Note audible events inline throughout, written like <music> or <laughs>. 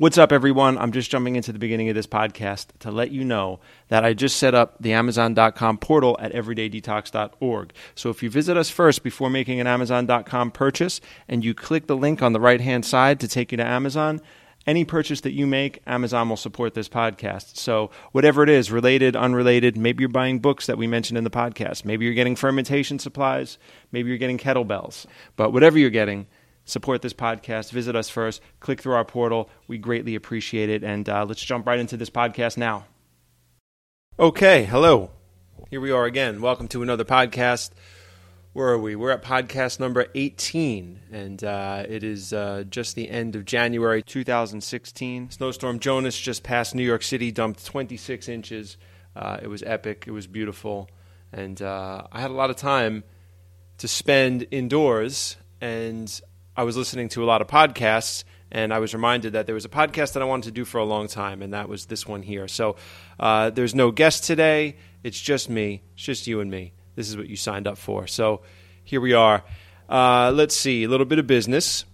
What's up, everyone? I'm just jumping into the beginning of this podcast to let you know that I just set up the Amazon.com portal at everydaydetox.org. So if you visit us first before making an Amazon.com purchase and you click the link on the right hand side to take you to Amazon, any purchase that you make, Amazon will support this podcast. So, whatever it is, related, unrelated, maybe you're buying books that we mentioned in the podcast. Maybe you're getting fermentation supplies. Maybe you're getting kettlebells. But whatever you're getting, support this podcast, visit us first, click through our portal. We greatly appreciate it. And uh, let's jump right into this podcast now. Okay, hello. Here we are again. Welcome to another podcast. Where are we? We're at podcast number 18, and uh, it is uh, just the end of January 2016. Snowstorm Jonas just passed New York City, dumped 26 inches. Uh, it was epic, it was beautiful, and uh, I had a lot of time to spend indoors, and I was listening to a lot of podcasts, and I was reminded that there was a podcast that I wanted to do for a long time, and that was this one here. So uh, there's no guest today. It's just me. It's just you and me. This is what you signed up for. So here we are. Uh, let's see, a little bit of business.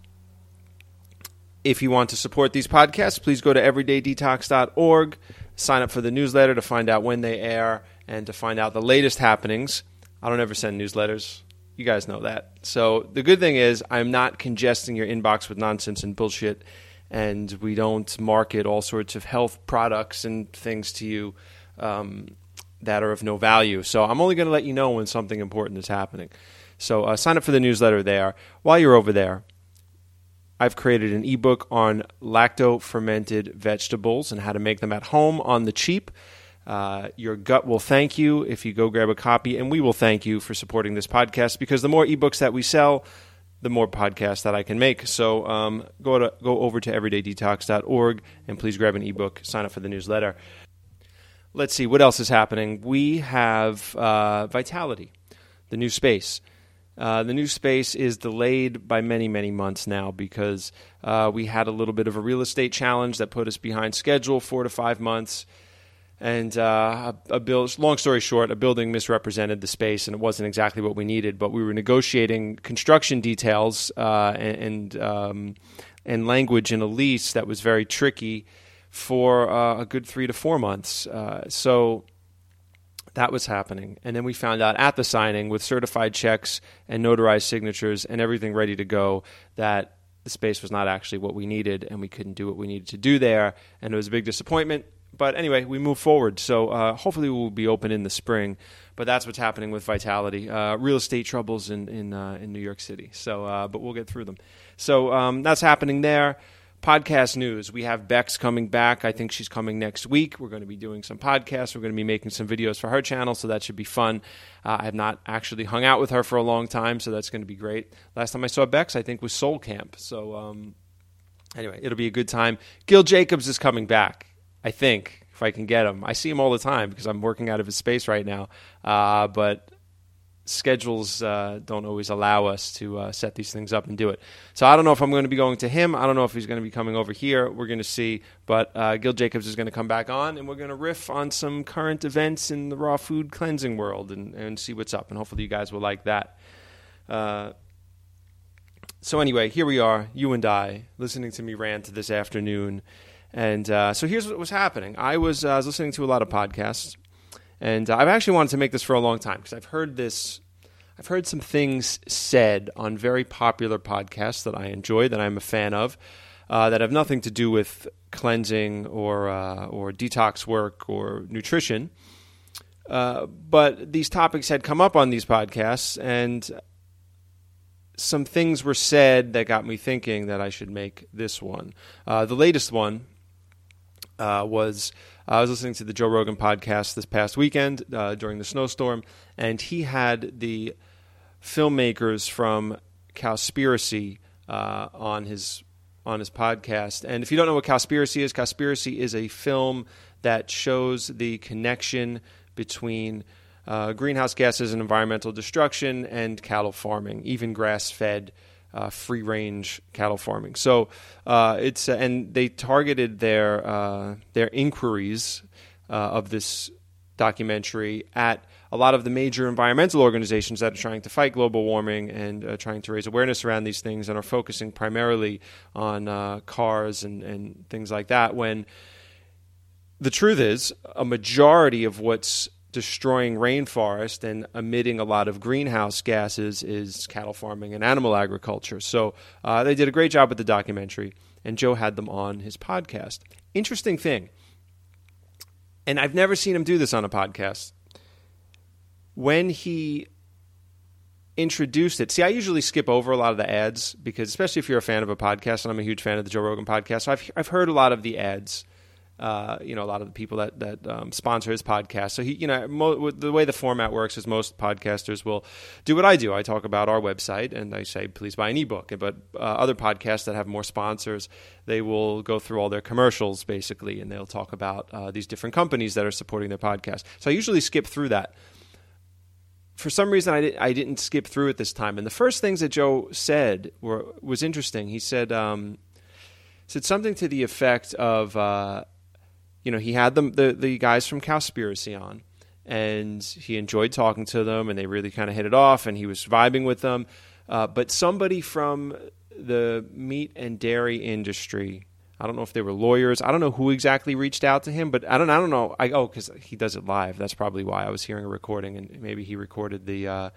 If you want to support these podcasts, please go to everydaydetox.org, sign up for the newsletter to find out when they air and to find out the latest happenings. I don't ever send newsletters. You guys know that. So the good thing is, I'm not congesting your inbox with nonsense and bullshit, and we don't market all sorts of health products and things to you um, that are of no value. So I'm only going to let you know when something important is happening. So uh, sign up for the newsletter there. While you're over there, I've created an ebook on lacto fermented vegetables and how to make them at home on the cheap. Uh, your gut will thank you if you go grab a copy, and we will thank you for supporting this podcast because the more ebooks that we sell, the more podcasts that I can make. So um, go to go over to everydaydetox.org and please grab an ebook, sign up for the newsletter. Let's see what else is happening. We have uh, Vitality, the new space. Uh, the new space is delayed by many, many months now because uh, we had a little bit of a real estate challenge that put us behind schedule, four to five months and uh, a, long story short, a building misrepresented the space, and it wasn't exactly what we needed. But we were negotiating construction details uh, and and, um, and, language in a lease that was very tricky for uh, a good three to four months. Uh, so that was happening, and then we found out at the signing, with certified checks and notarized signatures and everything ready to go, that the space was not actually what we needed, and we couldn't do what we needed to do there, and it was a big disappointment but anyway, we move forward. So uh, hopefully we'll be open in the spring. But that's what's happening with Vitality. Uh, real estate troubles in in, uh, in New York City. So, uh, but we'll get through them. So um, that's happening there. Podcast news. We have Bex coming back. I think she's coming next week. We're going to be doing some podcasts. We're going to be making some videos for her channel, so that should be fun. Uh, I have not actually hung out with her for a long time, so that's going to be great. Last time I saw Bex, I think was Soul Camp. So um, anyway, it'll be a good time. Gil Jacobs is coming back. I think if I can get him. I see him all the time because I'm working out of his space right now. Uh, but schedules uh, don't always allow us to uh, set these things up and do it. So I don't know if I'm going to be going to him. I don't know if he's going to be coming over here. We're going to see. But uh, Gil Jacobs is going to come back on, and we're going to riff on some current events in the raw food cleansing world and, and see what's up. And hopefully you guys will like that. Uh, so anyway, here we are, you and I, listening to me rant this afternoon. And uh, so here's what was happening. I was, uh, I was listening to a lot of podcasts, and uh, I've actually wanted to make this for a long time because I've heard this. I've heard some things said on very popular podcasts that I enjoy, that I'm a fan of, uh, that have nothing to do with cleansing or uh, or detox work or nutrition. Uh, but these topics had come up on these podcasts, and some things were said that got me thinking that I should make this one. The latest one uh, was I was listening to the Joe Rogan podcast this past weekend uh, during the snowstorm, and he had the filmmakers from Cowspiracy uh, on his on his podcast. And if you don't know what Cowspiracy is, Cowspiracy is a film that shows the connection between uh, greenhouse gases and environmental destruction and cattle farming, even grass fed uh, free range cattle farming. So uh, it's and they targeted their uh, their inquiries uh, of this documentary at a lot of the major environmental organizations that are trying to fight global warming and uh, trying to raise awareness around these things and are focusing primarily on uh, cars and, and things like that. When the truth is, a majority of what's destroying rainforest and emitting a lot of greenhouse gases is cattle farming and animal agriculture. So uh, they did a great job with the documentary, and Joe had them on his podcast. Interesting thing, and I've never seen him do this on a podcast. When he introduced it. See, I usually skip over a lot of the ads because, especially if you're a fan of a podcast, and I'm a huge fan of the Joe Rogan podcast, so I've I've heard a lot of the ads uh, you know, a lot of the people that that um, sponsor his podcast. So he, you know, mo- the way the format works is most podcasters will do what I do. I talk about our website and I say, please buy an ebook. But uh, other podcasts that have more sponsors, they will go through all their commercials basically, and they'll talk about uh, these different companies that are supporting their podcast. So I usually skip through that. For some reason, I, did, I didn't skip through it this time. And the first things that Joe said were was interesting. He said um, said something to the effect of uh, you know, he had the, the, the guys from Cowspiracy on, and he enjoyed talking to them, and they really kind of hit it off, and he was vibing with them. Uh, but somebody from the meat and dairy industry, I don't know if they were lawyers. I don't know who exactly reached out to him, but I don't. I don't know. I oh, because he does it live. That's probably why I was hearing a recording, and maybe he recorded the uh,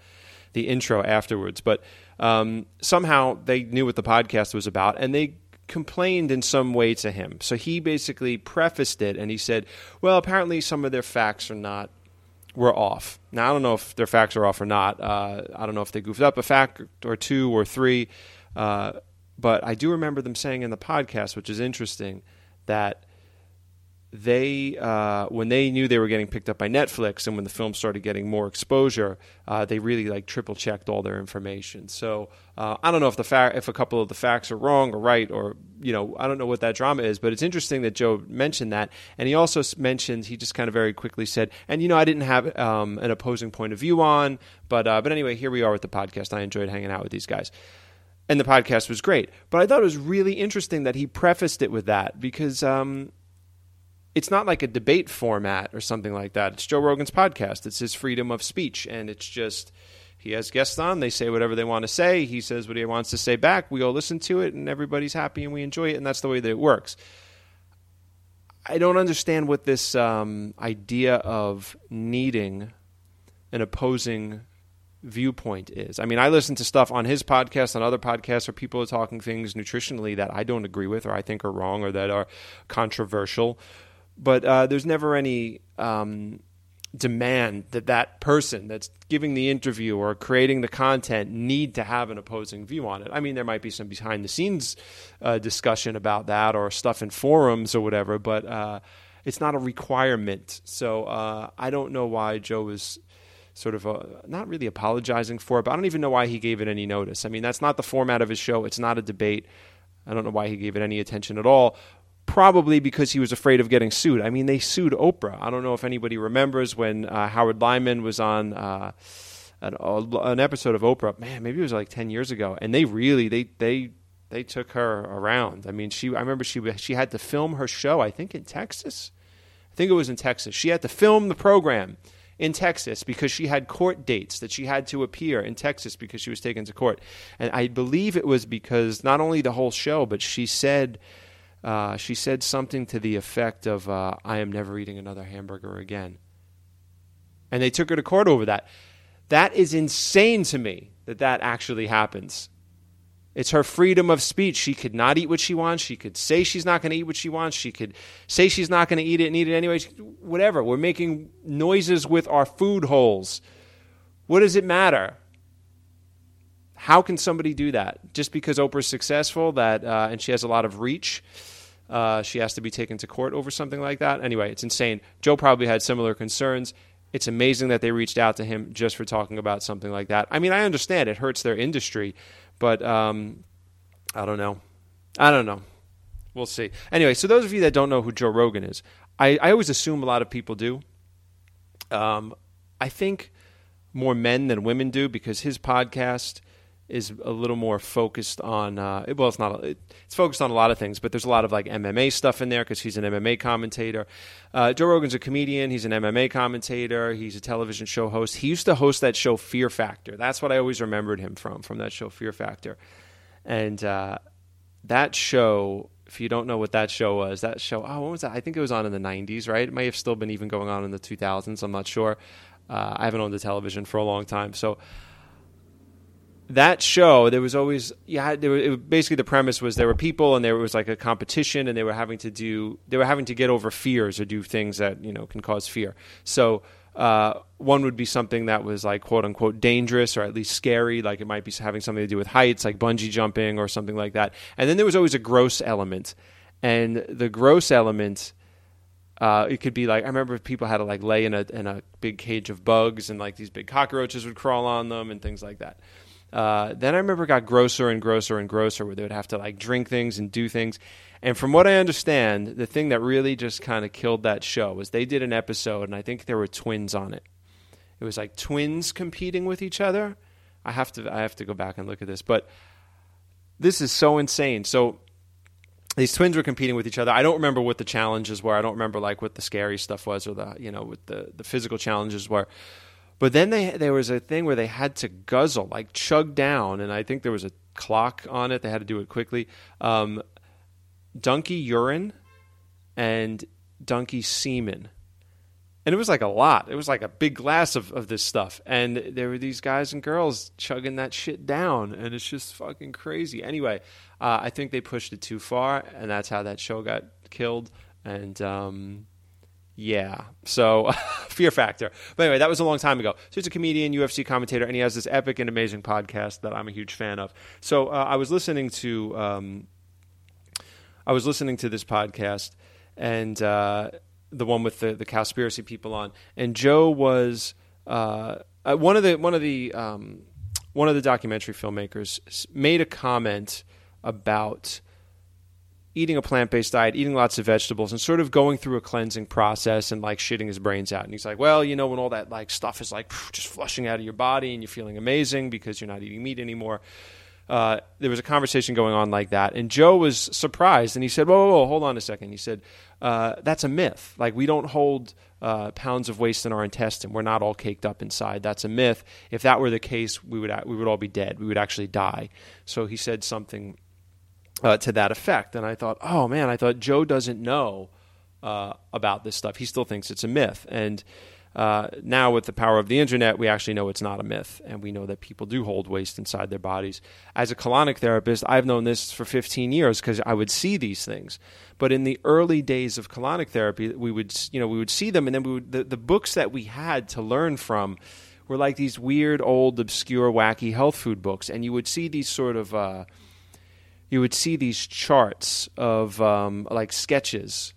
the intro afterwards. But um, somehow they knew what the podcast was about, and they complained in some way to him. So he basically prefaced it and he said, well, apparently some of their facts are not were off. Now I don't know if their facts are off or not. Uh, I don't know if they goofed up a fact or two or three, uh, but I do remember them saying in the podcast, which is interesting, that they uh, when they knew they were getting picked up by Netflix and when the film started getting more exposure, uh, they really like triple checked all their information. So uh, I don't know if the fa- if a couple of the facts are wrong or right or you know I don't know what that drama is, but it's interesting that Joe mentioned that, and he also mentioned he just kind of very quickly said, and you know I didn't have um, an opposing point of view on, but uh, but anyway here we are with the podcast. I enjoyed hanging out with these guys and the podcast was great. But I thought it was really interesting that he prefaced it with that because um, it's not like a debate format or something like that. It's Joe Rogan's podcast. It's his freedom of speech, and it's just he has guests on. They say whatever they want to say. He says what he wants to say back. We all listen to it, and everybody's happy, and we enjoy it, and that's the way that it works. I don't understand what this um, idea of needing an opposing viewpoint is. I mean, I listen to stuff on his podcast, on other podcasts, where people are talking things nutritionally that I don't agree with, or I think are wrong, or that are controversial but uh, there's never any um, demand that that person that's giving the interview or creating the content need to have an opposing view on it. I mean, there might be some behind the scenes uh, discussion about that or stuff in forums or whatever, but uh, it's not a requirement. So uh, I don't know why Joe was sort of uh, not really apologizing for it, but I don't even know why he gave it any notice. I mean, that's not the format of his show. It's not a debate. I don't know why he gave it any attention at all probably because he was afraid of getting sued. I mean, they sued Oprah. I don't know if anybody remembers when uh, Howard Lyman was on uh, an, an, episode of Oprah. Man, maybe it was like ten years ago, and they really they they they took her around. I mean, she I remember she she had to film her show. I think in Texas. I think it was in Texas. She had to film the program in Texas because she had court dates that she had to appear in Texas because she was taken to court. And I believe it was because not only the whole show, but she said uh, she said something to the effect of, uh, I am never eating another hamburger again. And they took her to court over that. That is insane to me that that actually happens. It's her freedom of speech. She could not eat what she wants. She could say she's not going to eat what she wants. She could say she's not going to eat it and eat it anyway. Whatever. We're making noises with our food holes. What does it matter? How can somebody do that? Just because Oprah's successful, that uh, and she has a lot of reach, uh, she has to be taken to court over something like that. Anyway, it's insane. Joe probably had similar concerns. It's amazing that they reached out to him just for talking about something like that. I mean, I understand it hurts their industry, but um, I don't know. I don't know. We'll see. Anyway, so those of you that don't know who Joe Rogan is, I, I always assume a lot of people do. Um, I think more men than women do because his podcast is a little more focused on. Uh, well, it's not. It's focused on a lot of things, but there's a lot of like MMA stuff in there because he's an MMA commentator. Uh, Joe Rogan's a comedian. He's an MMA commentator. He's a television show host. He used to host that show Fear Factor. That's what I always remembered him from from that show Fear Factor, and uh, that show. If you don't know what that show was, that show, oh, what was that? I think it was on in the 90s, right? It may have still been even going on in the 2000s. I'm not sure. Uh, I haven't owned a television for a long time. So that show, there was always yeah. There were, basically the premise was there were people and there was like a competition and they were having to do they were having to get over fears or do things that you know can cause fear. So uh, one would be something that was like quote unquote dangerous or at least scary, like it might be having something to do with heights, like bungee jumping or something like that. And then there was always a gross element, and the gross element. Uh, it could be like I remember people had to like lay in a in a big cage of bugs and like these big cockroaches would crawl on them and things like that. Uh, then I remember it got grosser and grosser and grosser where they would have to like drink things and do things. And from what I understand, the thing that really just kind of killed that show was they did an episode, and I think there were twins on it. It was like twins competing with each other. I have to I have to go back and look at this, but this is so insane. So these twins were competing with each other. I don't remember what the challenges were. I don't remember like what the scary stuff was or the you know what the the physical challenges were. But then they there was a thing where they had to guzzle, like chug down, and I think there was a clock on it. They had to do it quickly. Um, donkey urine and donkey semen. And it was like a lot. It was like a big glass of, of this stuff. And there were these guys and girls chugging that shit down. And it's just fucking crazy. Anyway, uh, I think they pushed it too far. And that's how that show got killed. And um, yeah. So, <laughs> Fear Factor. But anyway, that was a long time ago. So he's a comedian, UFC commentator, and he has this epic and amazing podcast that I'm a huge fan of. So uh, I was listening to um, I was listening to this podcast and uh, the one with the the Cowspiracy people on, and Joe was uh, uh, one of the one of the um, one of the documentary filmmakers made a comment about eating a plant based diet, eating lots of vegetables, and sort of going through a cleansing process and like shitting his brains out. And he's like, well, you know, when all that like stuff is like just flushing out of your body and you're feeling amazing because you're not eating meat anymore. Uh, there was a conversation going on like that, and Joe was surprised, and he said, "Whoa, whoa, whoa hold on a second. He said, uh, "That's a myth. Like we don't hold uh, pounds of waste in our intestine. We're not all caked up inside. That's a myth. If that were the case, we would we would all be dead. We would actually die." So he said something uh, to that effect. And I thought, oh man, I thought Joe doesn't know uh, about this stuff. He still thinks it's a myth. And uh, now, with the power of the internet, we actually know it's not a myth, and we know that people do hold waste inside their bodies. As a colonic therapist, I've known this for 15 years because I would see these things. But in the early days of colonic therapy, we would, you know, we would see them, and then we would, the, the books that we had to learn from were like these weird, old, obscure, wacky health food books, and you would see these sort of uh, you would see these charts of um, like sketches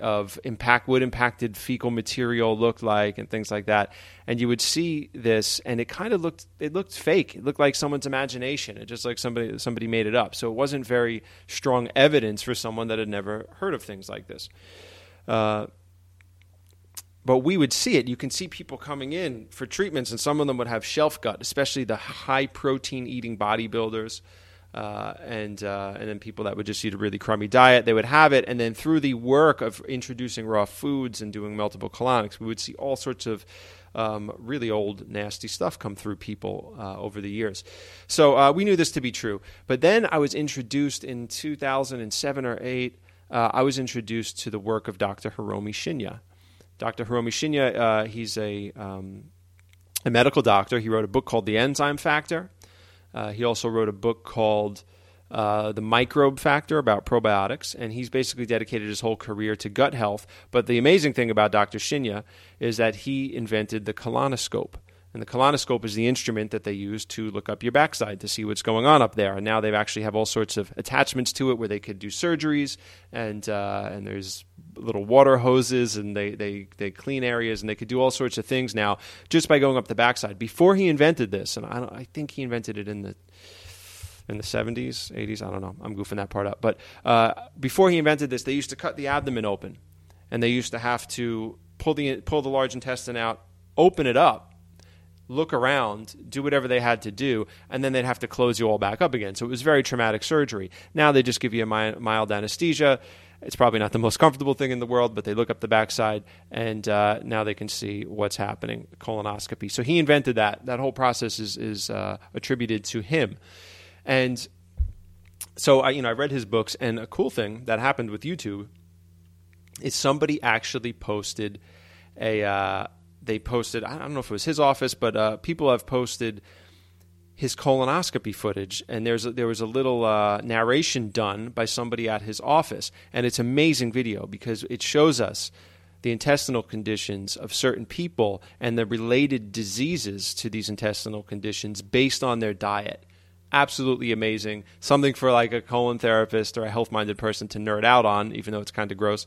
of impact what impacted fecal material looked like and things like that. And you would see this and it kind of looked it looked fake. It looked like someone's imagination. It just like somebody somebody made it up. So it wasn't very strong evidence for someone that had never heard of things like this. Uh, but we would see it. You can see people coming in for treatments, and some of them would have shelf gut, especially the high protein eating bodybuilders uh, and uh, and then people that would just eat a really crummy diet, they would have it, and then through the work of introducing raw foods and doing multiple colonics, we would see all sorts of um, really old, nasty stuff come through people uh, over the years. So uh, we knew this to be true. But then I was introduced in 2007 or 8, uh, I was introduced to the work of Dr. Hiromi Shinya. Dr. Hiromi Shinya, uh, he's a, um, a medical doctor. He wrote a book called The Enzyme Factor. Uh, he also wrote a book called uh, The Microbe Factor about probiotics, and he's basically dedicated his whole career to gut health. But the amazing thing about Dr. Shinya is that he invented the colonoscope. And the colonoscope is the instrument that they use to look up your backside to see what's going on up there. And now they've actually have all sorts of attachments to it where they could do surgeries, and uh, and there's little water hoses, and they, they they clean areas, and they could do all sorts of things now just by going up the backside. Before he invented this, and I, I think he invented it in the in the 70s, 80s. I don't know. I'm goofing that part up. But uh, before he invented this, they used to cut the abdomen open, and they used to have to pull the pull the large intestine out, open it up look around, do whatever they had to do, and then they'd have to close you all back up again. So it was very traumatic surgery. Now they just give you a mild anesthesia. It's probably not the most comfortable thing in the world, but they look up the backside and uh, now they can see what's happening. Colonoscopy. So he invented that. That whole process is is uh, attributed to him, and so I you know I read his books, and a cool thing that happened with YouTube is somebody actually posted a. Uh, they posted. I don't know if it was his office, but uh, people have posted his colonoscopy footage, and there's a, there was a little uh, narration done by somebody at his office, and it's amazing video because it shows us the intestinal conditions of certain people and the related diseases to these intestinal conditions based on their diet. Absolutely amazing. Something for like a colon therapist or a health minded person to nerd out on, even though it's kind of gross.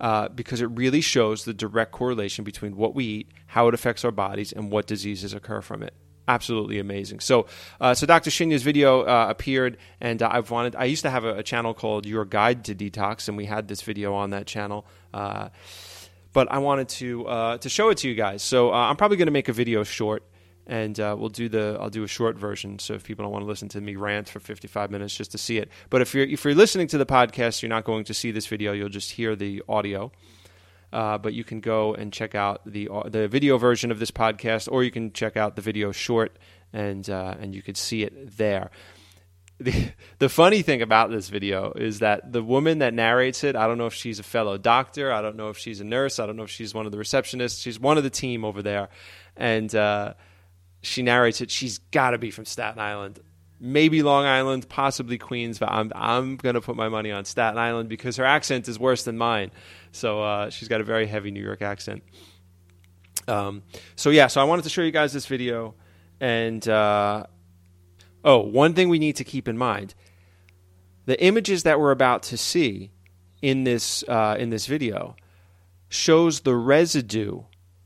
Uh, because it really shows the direct correlation between what we eat, how it affects our bodies, and what diseases occur from it absolutely amazing. So, uh, so Dr. Shinya's video uh, appeared, and uh, I've wanted. I used to have a, a, channel called Your Guide to Detox, and we had this video on that channel. Uh, but I wanted to uh, to show it to you guys. So I'm probably going to make a video short, and we'll do the. I'll do a short version. So if people don't want to listen to me rant for 55 minutes just to see it, but if you're if you're listening to the podcast, you're not going to see this video. You'll just hear the audio. Uh, but you can go and check out the uh, the video version of this podcast, or you can check out the video short, and uh, and you could see it there. The, the funny thing about this video is that the woman that narrates it, I don't know if she's a fellow doctor, I don't know if she's a nurse, I don't know if she's one of the receptionists, she's one of the team over there, and uh, she narrates it. She's got to be from Staten Island maybe Long Island, possibly Queens, but I'm I'm gonna put my money on Staten Island because her accent is worse than mine. So uh, she's got a very heavy New York accent. Um, so yeah, so I wanted to show you guys this video, and uh, oh, one thing we need to keep in mind: the images that we're about to see in this uh, in this video shows the residue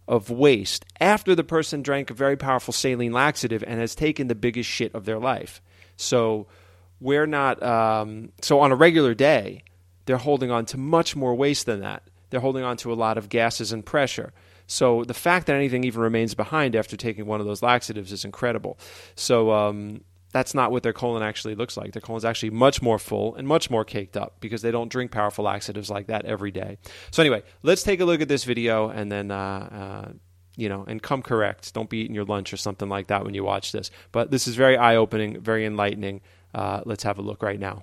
of waste after the person drank a very powerful saline laxative and has taken the biggest shit of their life. So we're not. Um, so on a regular day, they're holding on to much more waste than that. They're holding on to a lot of gases and pressure. So the fact that anything even remains behind after taking one of those laxatives is incredible. So um, that's not what their colon actually looks like. Their colon is actually much more full and much more caked up because they don't drink powerful laxatives like that every day. So anyway, let's take a look at this video and then. Uh, uh, you know, and come correct. Don't be eating your lunch or something like that when you watch this. But this is very eye opening, very enlightening. Uh, let's have a look right now.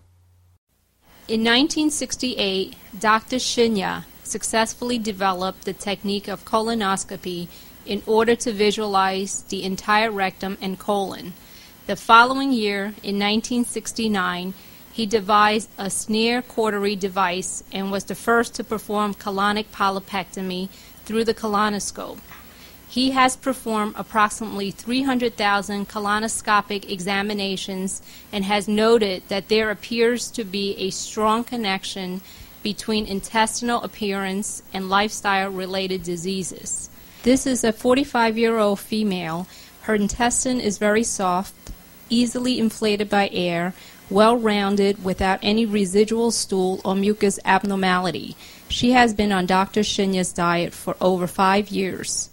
In 1968, Dr. Shinya successfully developed the technique of colonoscopy in order to visualize the entire rectum and colon. The following year, in 1969, he devised a snare cautery device and was the first to perform colonic polypectomy through the colonoscope. He has performed approximately 300,000 colonoscopic examinations and has noted that there appears to be a strong connection between intestinal appearance and lifestyle related diseases. This is a 45 year old female. Her intestine is very soft, easily inflated by air, well rounded, without any residual stool or mucus abnormality. She has been on Dr. Shinya's diet for over five years.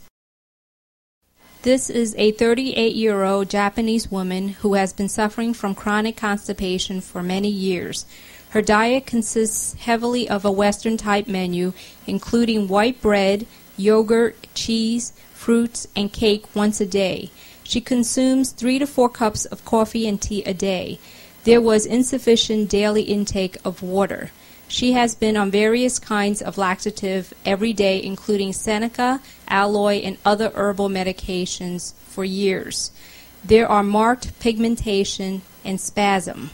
This is a 38 year old Japanese woman who has been suffering from chronic constipation for many years. Her diet consists heavily of a Western type menu, including white bread, yogurt, cheese, fruits, and cake once a day. She consumes three to four cups of coffee and tea a day. There was insufficient daily intake of water. She has been on various kinds of laxative every day, including Seneca, aloe, and other herbal medications for years. There are marked pigmentation and spasm.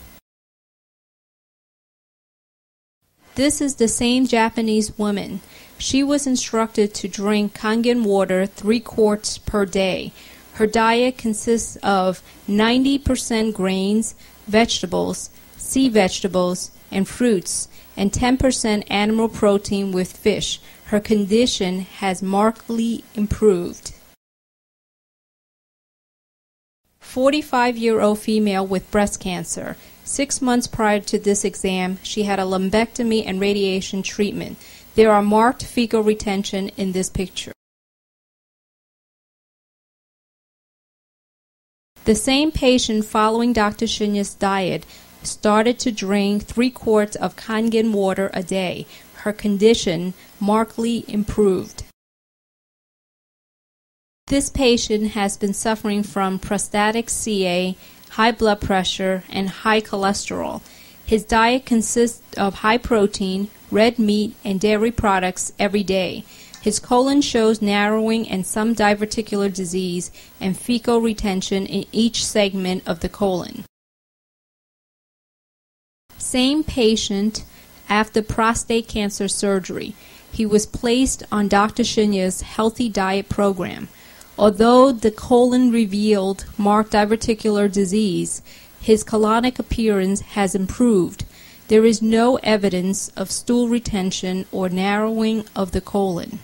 This is the same Japanese woman. She was instructed to drink Kangen water three quarts per day. Her diet consists of 90% grains, vegetables, sea vegetables, and fruits, and 10% animal protein with fish. Her condition has markedly improved. 45 year old female with breast cancer. Six months prior to this exam, she had a lumpectomy and radiation treatment. There are marked fecal retention in this picture. The same patient following Dr. Shinya's diet started to drink three quarts of Kangen water a day. Her condition markedly improved. This patient has been suffering from prostatic CA, high blood pressure, and high cholesterol. His diet consists of high protein, red meat, and dairy products every day. His colon shows narrowing and some diverticular disease and fecal retention in each segment of the colon. Same patient after prostate cancer surgery. He was placed on Dr. Shinya's healthy diet program. Although the colon revealed marked diverticular disease, his colonic appearance has improved. There is no evidence of stool retention or narrowing of the colon.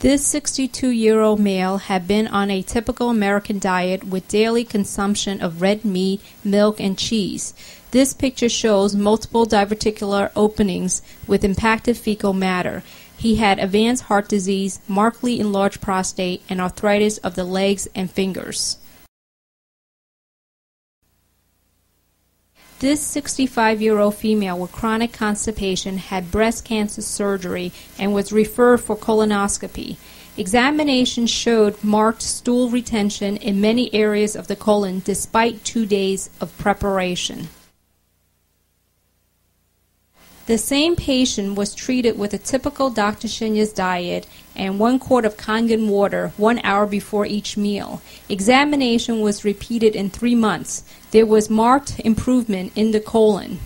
This 62 year old male had been on a typical American diet with daily consumption of red meat, milk, and cheese. This picture shows multiple diverticular openings with impacted fecal matter. He had advanced heart disease, markedly enlarged prostate, and arthritis of the legs and fingers. This 65 year old female with chronic constipation had breast cancer surgery and was referred for colonoscopy. Examination showed marked stool retention in many areas of the colon despite two days of preparation. The same patient was treated with a typical Dr. Shinya's diet and one quart of Kangen water one hour before each meal. Examination was repeated in three months. There was marked improvement in the colon.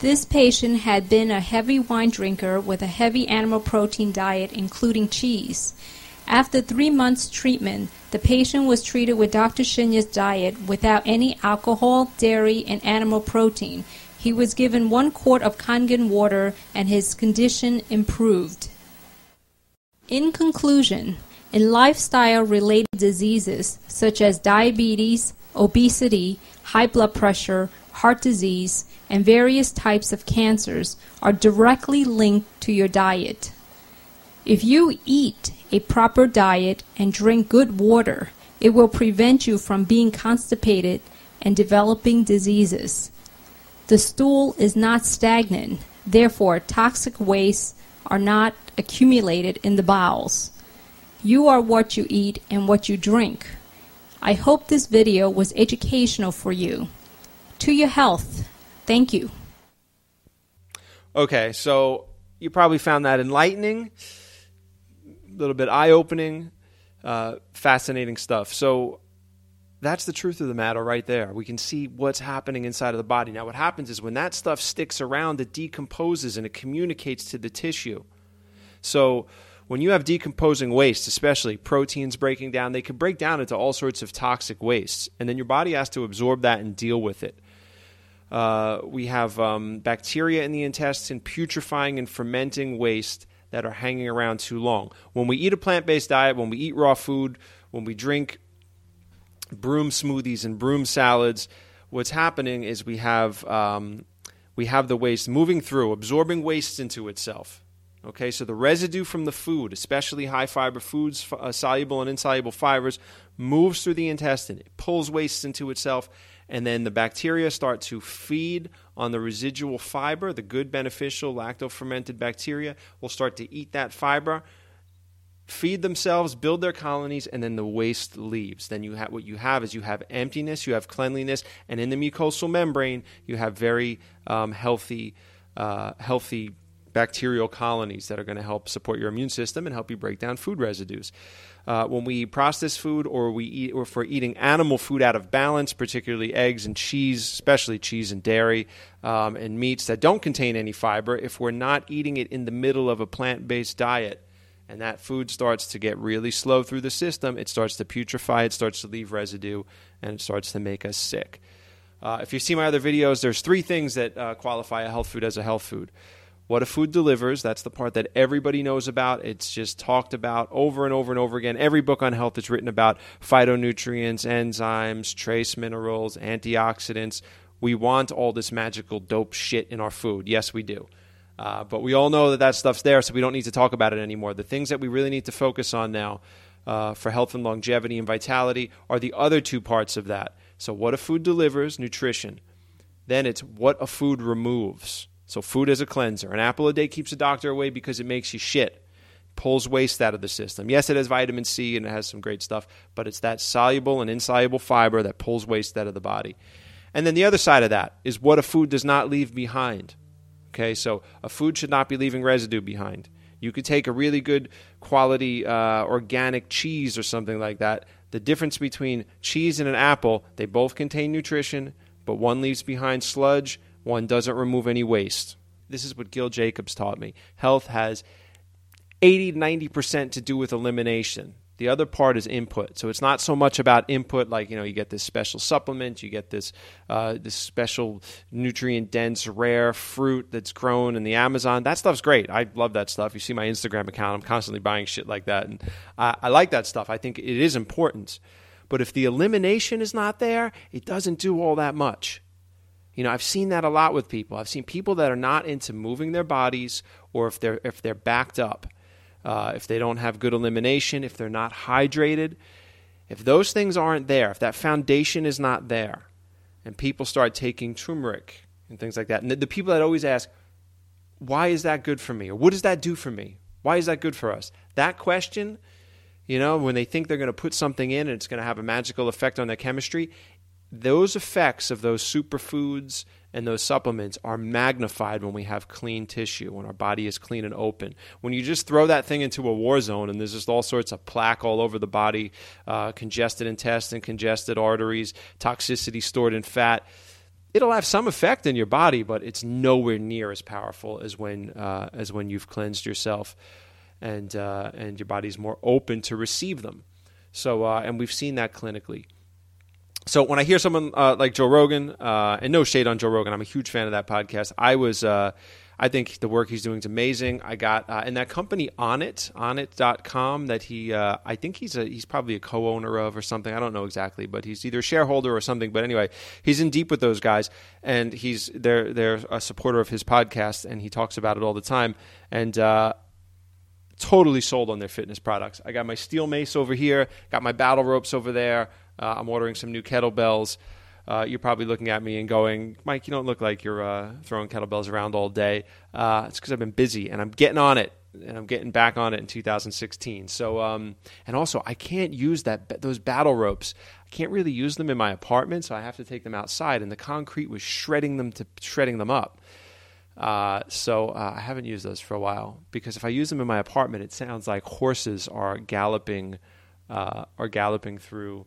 This patient had been a heavy wine drinker with a heavy animal protein diet, including cheese. After three months' treatment, the patient was treated with Dr. Shinya's diet without any alcohol, dairy, and animal protein. He was given one quart of Kangen water and his condition improved. In conclusion, in lifestyle related diseases such as diabetes, obesity, high blood pressure, heart disease, and various types of cancers are directly linked to your diet. If you eat a proper diet and drink good water, it will prevent you from being constipated and developing diseases. The stool is not stagnant, therefore, toxic wastes are not accumulated in the bowels. You are what you eat and what you drink. I hope this video was educational for you. To your health. Thank you. Okay, so you probably found that enlightening little bit eye opening, uh, fascinating stuff. So that's the truth of the matter right there. We can see what's happening inside of the body. Now, what happens is when that stuff sticks around, it decomposes and it communicates to the tissue. So, when you have decomposing waste, especially proteins breaking down, they can break down into all sorts of toxic wastes, and then your body has to absorb that and deal with it. Uh, we have um, bacteria in the intestine putrefying and fermenting waste that are hanging around too long. When we eat a plant based diet, when we eat raw food, when we drink broom smoothies and broom salads, what's happening is we have um, we have the waste moving through, absorbing waste into itself. Okay, so the residue from the food, especially high fiber foods, uh, soluble and insoluble fibers, moves through the intestine. It pulls waste into itself, and then the bacteria start to feed on the residual fiber. The good, beneficial lacto-fermented bacteria will start to eat that fiber, feed themselves, build their colonies, and then the waste leaves. Then you have what you have is you have emptiness, you have cleanliness, and in the mucosal membrane you have very um, healthy, uh, healthy bacterial colonies that are going to help support your immune system and help you break down food residues. Uh, when we process food or we eat, or if we're eating animal food out of balance, particularly eggs and cheese, especially cheese and dairy um, and meats that don't contain any fiber, if we're not eating it in the middle of a plant-based diet, and that food starts to get really slow through the system, it starts to putrefy, it starts to leave residue, and it starts to make us sick. Uh, if you see my other videos, there's three things that uh, qualify a health food as a health food what a food delivers. That's the part that everybody knows about. It's just talked about over and over and over again. Every book on health is written about phytonutrients, enzymes, trace minerals, antioxidants. We want all this magical dope shit in our food. Yes, we do. Uh, but we all know that that stuff's there, so we don't need to talk about it anymore. The things that we really need to focus on now uh, for health and longevity and vitality are the other two parts of that. So, what a food delivers, nutrition. Then it's what a food removes. So, food is a cleanser. An apple a day keeps a doctor away because it makes you shit, pulls waste out of the system. Yes, it has vitamin C and it has some great stuff, but it's that soluble and insoluble fiber that pulls waste out of the body. And then the other side of that is what a food does not leave behind. Okay, so a food should not be leaving residue behind. You could take a really good quality uh, organic cheese or something like that. The difference between cheese and an apple, they both contain nutrition, but one leaves behind sludge, one doesn't remove any waste. This is what Gil Jacobs taught me. Health has 80 90% to do with elimination. The other part is input. So it's not so much about input like you know you get this special supplement, you get this uh, this special nutrient dense rare fruit that's grown in the Amazon. That stuff's great. I love that stuff. You see my Instagram account. I'm constantly buying shit like that, and I, I like that stuff. I think it is important. But if the elimination is not there, it doesn't do all that much. You know, I've seen that a lot with people. I've seen people that are not into moving their bodies, or if they're if they're backed up uh, if they don't have good elimination, if they're not hydrated, if those things aren't there, if that foundation is not there, and people start taking turmeric and things like that, and the, the people that always ask, why is that good for me? Or what does that do for me? Why is that good for us? That question, you know, when they think they're going to put something in and it's going to have a magical effect on their chemistry, those effects of those superfoods and those supplements are magnified when we have clean tissue, when our body is clean and open. When you just throw that thing into a war zone and there's just all sorts of plaque all over the body, uh, congested intestine, congested arteries, toxicity stored in fat, it'll have some effect in your body, but it's nowhere near as powerful as when uh, as when you've cleansed yourself and uh, and your body's more open to receive them. So, uh, and we've seen that clinically. So when I hear someone uh, like Joe Rogan, uh, and no shade on Joe Rogan, I'm a huge fan of that podcast. I was, uh, I think the work he's doing is amazing. I got uh, and that company Onnit, Onnit.com that he, uh, I think he's a, he's probably a co-owner of or something. I don't know exactly, but he's either a shareholder or something. But anyway, he's in deep with those guys, and he's they're they're a supporter of his podcast, and he talks about it all the time. And uh, totally sold on their fitness products. I got my steel mace over here, got my battle ropes over there. Uh, I'm ordering some new kettlebells. Uh, you're probably looking at me and going, Mike, you don't look like you're uh, throwing kettlebells around all day. Uh, it's because I've been busy and I'm getting on it and I'm getting back on it in 2016. So, um, and also I can't use that those battle ropes. I can't really use them in my apartment, so I have to take them outside. And the concrete was shredding them to shredding them up. Uh, so uh, I haven't used those for a while because if I use them in my apartment, it sounds like horses are galloping, uh, are galloping through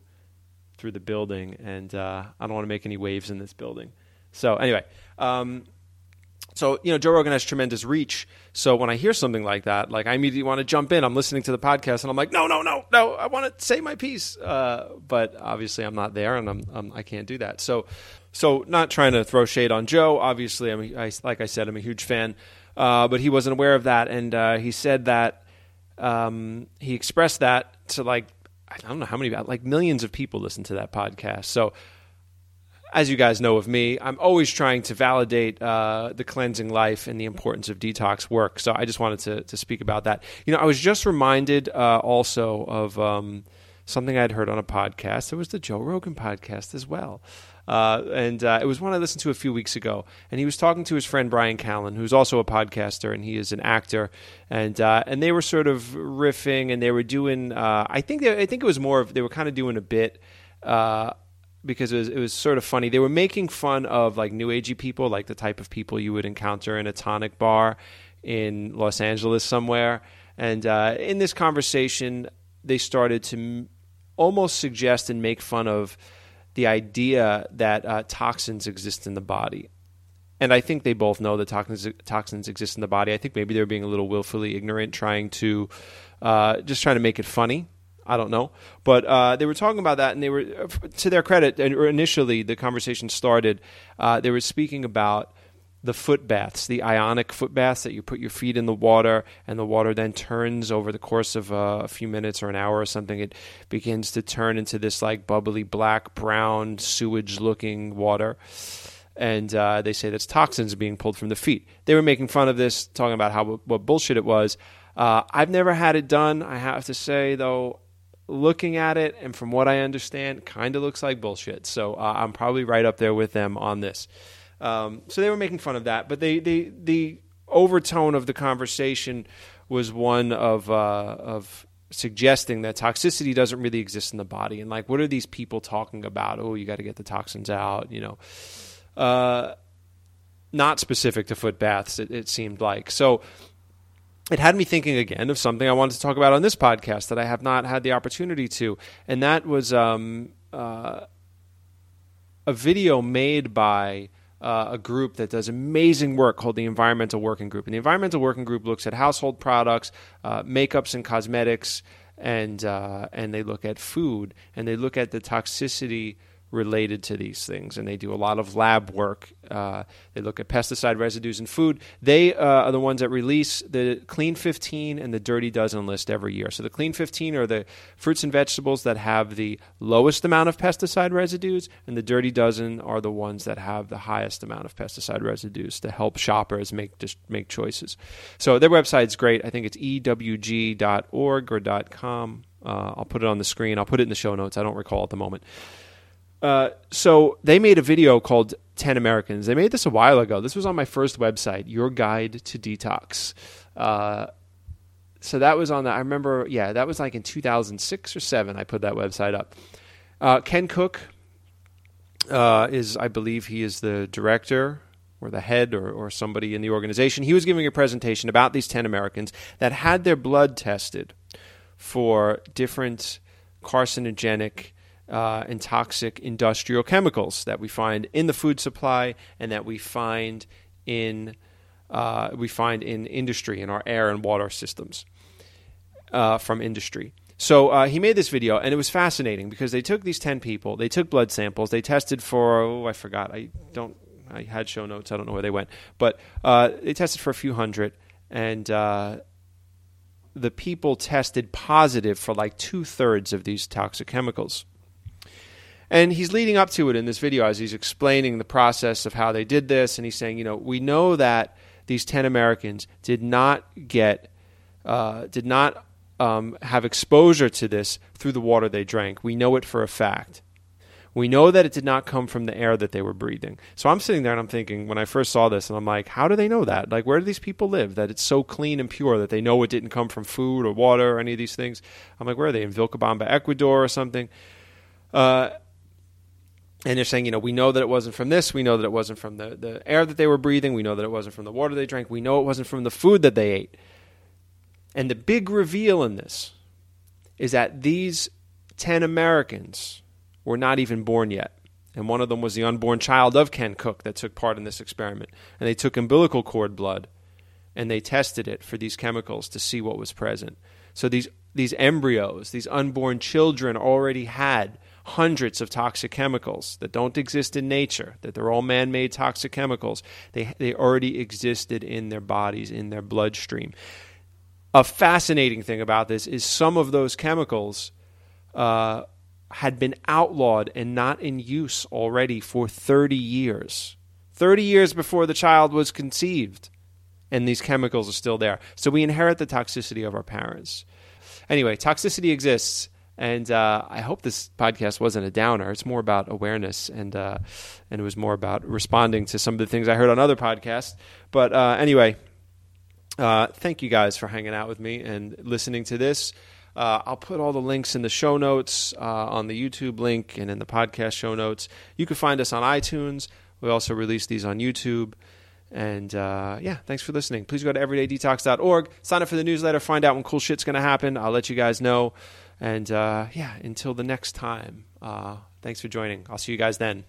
through the building, and uh, I don't want to make any waves in this building. So anyway, um, so you know Joe Rogan has tremendous reach. So when I hear something like that, like I immediately want to jump in. I'm listening to the podcast, and I'm like, no, no, no, no, I want to say my piece. Uh, but obviously, I'm not there, and I'm, I'm I can't do that. So so not trying to throw shade on Joe. Obviously, I'm like I said, I'm a huge fan, uh, but he wasn't aware of that, and uh, he said that um, he expressed that to like I don't know how many like millions of people listen to that podcast. So as you guys know of me, I'm always trying to validate uh, the cleansing life and the importance of detox work. So I just wanted to, to speak about that. You know, I was just reminded uh, also of um, something I'd heard on a podcast. It was the Joe Rogan podcast as well. Uh, and uh, it was one I listened to a few weeks ago. And he was talking to his friend Bryan Callen, who's also a podcaster and he is an actor. And uh, and they were sort of riffing and they were doing. Uh, I think they, I think it was more of they were kind of doing a bit. Uh, because it was, it was sort of funny. They were making fun of like new agey people, like the type of people you would encounter in a tonic bar in Los Angeles somewhere. And uh, in this conversation, they started to m- almost suggest and make fun of the idea that uh, toxins exist in the body. And I think they both know that toxins toxins exist in the body. I think maybe they're being a little willfully ignorant, trying to uh, just trying to make it funny. I don't know, but uh, they were talking about that, and they were, to their credit, and initially the conversation started. Uh, they were speaking about the foot baths, the ionic foot baths that you put your feet in the water and the water then turns over the course of uh, a few minutes or an hour or something. It begins to turn into this like bubbly black brown sewage looking water. and uh, they say that's toxins being pulled from the feet. They were making fun of this, talking about how what bullshit it was. Uh, I've never had it done. I have to say though, looking at it and from what I understand, kind of looks like bullshit. So uh, I'm probably right up there with them on this. Um, so they were making fun of that, but they, they the overtone of the conversation was one of uh, of suggesting that toxicity doesn't really exist in the body, and like, what are these people talking about? Oh, you got to get the toxins out, you know. Uh, not specific to foot baths, it, it seemed like. So it had me thinking again of something I wanted to talk about on this podcast that I have not had the opportunity to, and that was um, uh, a video made by uh, a group that does amazing work called the Environmental Working Group. And the Environmental Working Group looks at household products, uh, makeups, and cosmetics, and uh, and they look at food, and they look at the toxicity related to these things, and they do a lot of lab work. Uh, they look at pesticide residues in food. They uh, are the ones that release the Clean 15 and the Dirty Dozen list every year. So the Clean 15 are the fruits and vegetables that have the lowest amount of pesticide residues, and the Dirty Dozen are the ones that have the highest amount of pesticide residues to help shoppers make just make choices. So their website's great. I think it's ewg.org or .com. Uh, I'll put it on the screen. I'll put it in the show notes. I don't recall at the moment. Uh, so they made a video called 10 Americans. They made this a while ago. This was on my first website, Your Guide to Detox. Uh, so that was on that. I remember, yeah, that was like in 2006 or 7. I put that website up. Uh, Ken Cook uh, is, I believe, he is the director or the head or, or somebody in the organization. He was giving a presentation about these 10 Americans that had their blood tested for different carcinogenic uh, and toxic industrial chemicals that we find in the food supply and that we find in uh, we find in industry in our air and water systems uh, from industry. So uh, he made this video, and it was fascinating because they took these ten people, they took blood samples, they tested for oh I forgot I don't I had show notes I don't know where they went, but uh, they tested for a few hundred, and uh, the people tested positive for like two thirds of these toxic chemicals. And he's leading up to it in this video as he's explaining the process of how they did this. And he's saying, you know, we know that these 10 Americans did not get, uh, did not um, have exposure to this through the water they drank. We know it for a fact. We know that it did not come from the air that they were breathing. So I'm sitting there and I'm thinking, when I first saw this, and I'm like, how do they know that? Like, where do these people live that it's so clean and pure that they know it didn't come from food or water or any of these things? I'm like, where are they? In Vilcabamba, Ecuador or something? Uh, and they're saying, you know, we know that it wasn't from this. We know that it wasn't from the, the air that they were breathing. We know that it wasn't from the water they drank. We know it wasn't from the food that they ate. And the big reveal in this is that these 10 Americans were not even born yet. And one of them was the unborn child of Ken Cook that took part in this experiment. And they took umbilical cord blood and they tested it for these chemicals to see what was present. So these, these embryos, these unborn children already had hundreds of toxic chemicals that don't exist in nature, that they're all man made toxic chemicals. They, they already existed in their bodies, in their bloodstream. A fascinating thing about this is some of those chemicals uh, had been outlawed and not in use already for 30 years. 30 years before the child was conceived, and these chemicals are still there. So we inherit the toxicity of our parents. Anyway, toxicity exists and uh, I hope this podcast wasn't a downer. It's more about awareness, and uh, and it was more about responding to some of the things I heard on other podcasts. But uh, anyway, uh, thank you guys for hanging out with me and listening to this. Uh, I'll put all the links in the show notes uh, on the YouTube link and in the podcast show notes. You can find us on iTunes. We also release these on YouTube. And yeah, thanks for listening. Please go to everydaydetox.org, sign up for the newsletter, find out when cool shit's going to happen. I'll let you guys know. And uh, yeah, until the next time, uh, thanks for joining. I'll see you guys then.